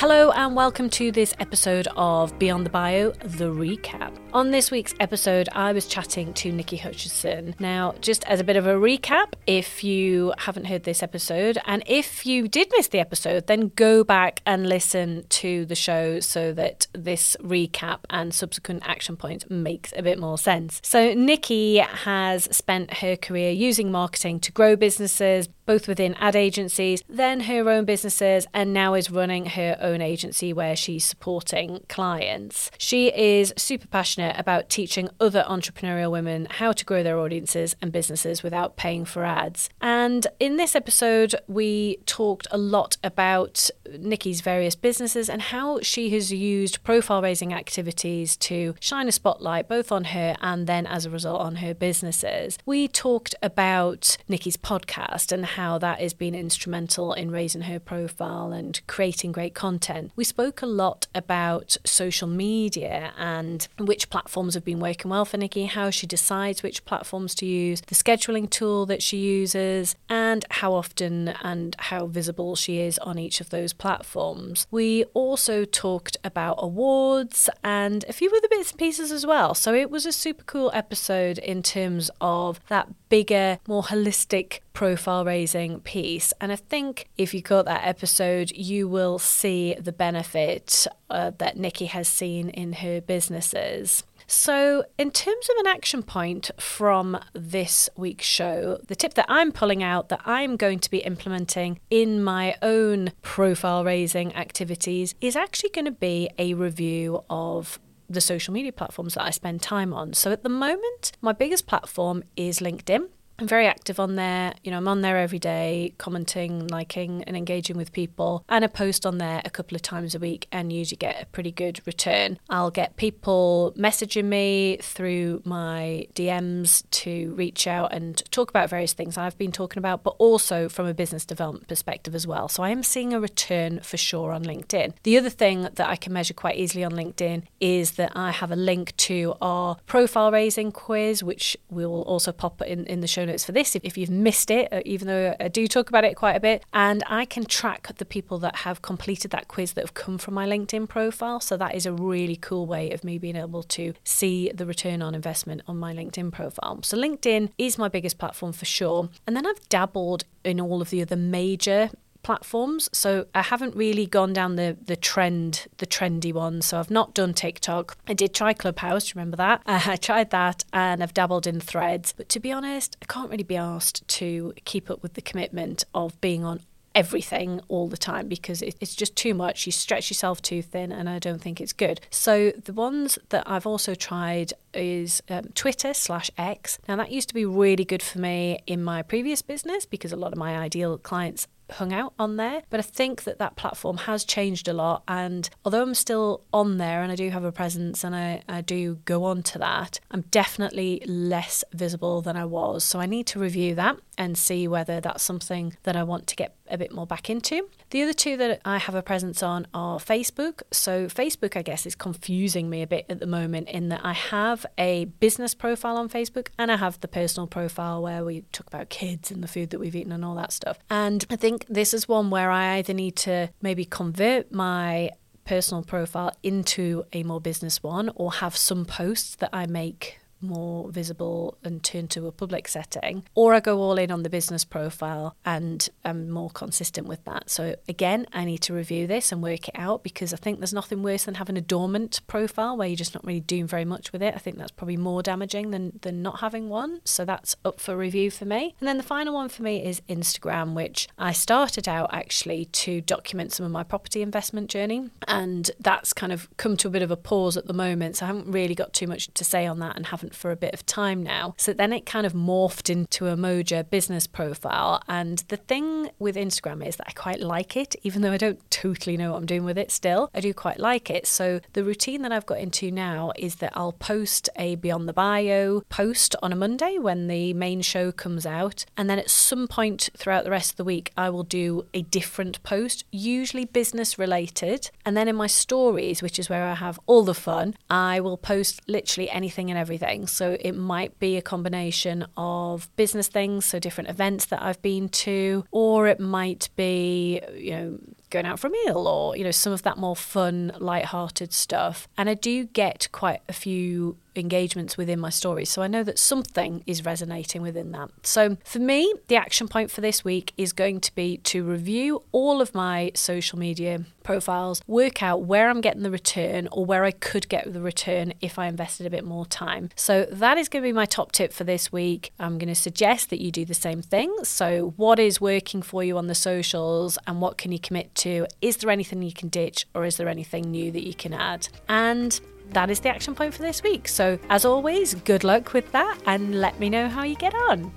Hello, and welcome to this episode of Beyond the Bio, the recap. On this week's episode, I was chatting to Niki Hutchison. Now, just as a bit of a recap, if you haven't heard this episode, and if you did miss the episode, then go back and listen to the show so that this recap and subsequent action points makes a bit more sense. So, Niki has spent her career using marketing to grow businesses, both within ad agencies, then her own businesses, and now is running her own agency where she's supporting clients. She is super passionate about teaching other entrepreneurial women how to grow their audiences and businesses without paying for ads. And in this episode, we talked a lot about Niki's various businesses and how she has used profile raising activities to shine a spotlight both on her and then as a result on her businesses. We talked about Niki's podcast and how how that has been instrumental in raising her profile and creating great content. We spoke a lot about social media and which platforms have been working well for Niki, how she decides which platforms to use, the scheduling tool that she uses, and how often and how visible she is on each of those platforms. We also talked about awards and a few other bits and pieces as well. So it was a super cool episode in terms of that bigger, more holistic profile raising piece. And I think if you caught that episode, you will see the benefit uh, that Niki has seen in her businesses. So, in terms of an action point from this week's show, the tip that I'm pulling out that I'm going to be implementing in my own profile raising activities is actually going to be a review of the social media platforms that I spend time on. So at the moment, my biggest platform is LinkedIn. I'm very active on there. You know, I'm on there every day, commenting, liking, and engaging with people. And I post on there a couple of times a week and usually get a pretty good return. I'll get people messaging me through my DMs to reach out and talk about various things I've been talking about, but also from a business development perspective as well. So I am seeing a return for sure on LinkedIn. The other thing that I can measure quite easily on LinkedIn is that I have a link to our profile raising quiz, which we will also pop in, in the show notes for this if, if you've missed it, uh, even though I do talk about it quite a bit. And I can track the people that have completed that quiz that have come from my LinkedIn profile. So that is a really cool way of me being able to see the return on investment on my LinkedIn profile. So LinkedIn is my biggest platform for sure. And then I've dabbled in all of the other major platforms. So I haven't really gone down the the trend, the trendy ones. So I've not done TikTok. I did try Clubhouse. Remember that? Uh, I tried that, and I've dabbled in Threads. But to be honest, I can't really be asked to keep up with the commitment of being on everything all the time because it's just too much. You stretch yourself too thin, and I don't think it's good. So the ones that I've also tried is um, Twitter slash X. Now that used to be really good for me in my previous business because a lot of my ideal clients hung out on there. But I think that that platform has changed a lot. And although I'm still on there and I do have a presence and I, I do go on to that, I'm definitely less visible than I was. So I need to review that and see whether that's something that I want to get a bit more back into. The other two that I have a presence on are Facebook. So, Facebook, I guess, is confusing me a bit at the moment in that I have a business profile on Facebook and I have the personal profile where we talk about kids and the food that we've eaten and all that stuff. And I think this is one where I either need to maybe convert my personal profile into a more business one or have some posts that I make more visible and turn to a public setting, or I go all in on the business profile and I'm more consistent with that. So, again, I need to review this and work it out because I think there's nothing worse than having a dormant profile where you're just not really doing very much with it. I think that's probably more damaging than, than not having one. So, that's up for review for me. And then the final one for me is Instagram, which I started out actually to document some of my property investment journey. And that's kind of come to a bit of a pause at the moment. So, I haven't really got too much to say on that and haven't for a bit of time now. So then it kind of morphed into a Moja business profile. And the thing with Instagram is that I quite like it, even though I don't totally know what I'm doing with it still. I do quite like it. So the routine that I've got into now is that I'll post a Beyond the Bio post on a Monday when the main show comes out. And then at some point throughout the rest of the week, I will do a different post, usually business related. And then in my stories, which is where I have all the fun, I will post literally anything and everything. So it might be a combination of business things, so different events that I've been to, or it might be, you know, going out for a meal or, you know, some of that more fun, light-hearted stuff. And I do get quite a few engagements within my stories. So I know that something is resonating within that. So for me, the action point for this week is going to be to review all of my social media profiles, work out where I'm getting the return or where I could get the return if I invested a bit more time. So that is going to be my top tip for this week. I'm going to suggest that you do the same thing. So what is working for you on the socials and what can you commit to? Is there anything you can ditch or is there anything new that you can add? And that is the action point for this week. So, as always, good luck with that and let me know how you get on.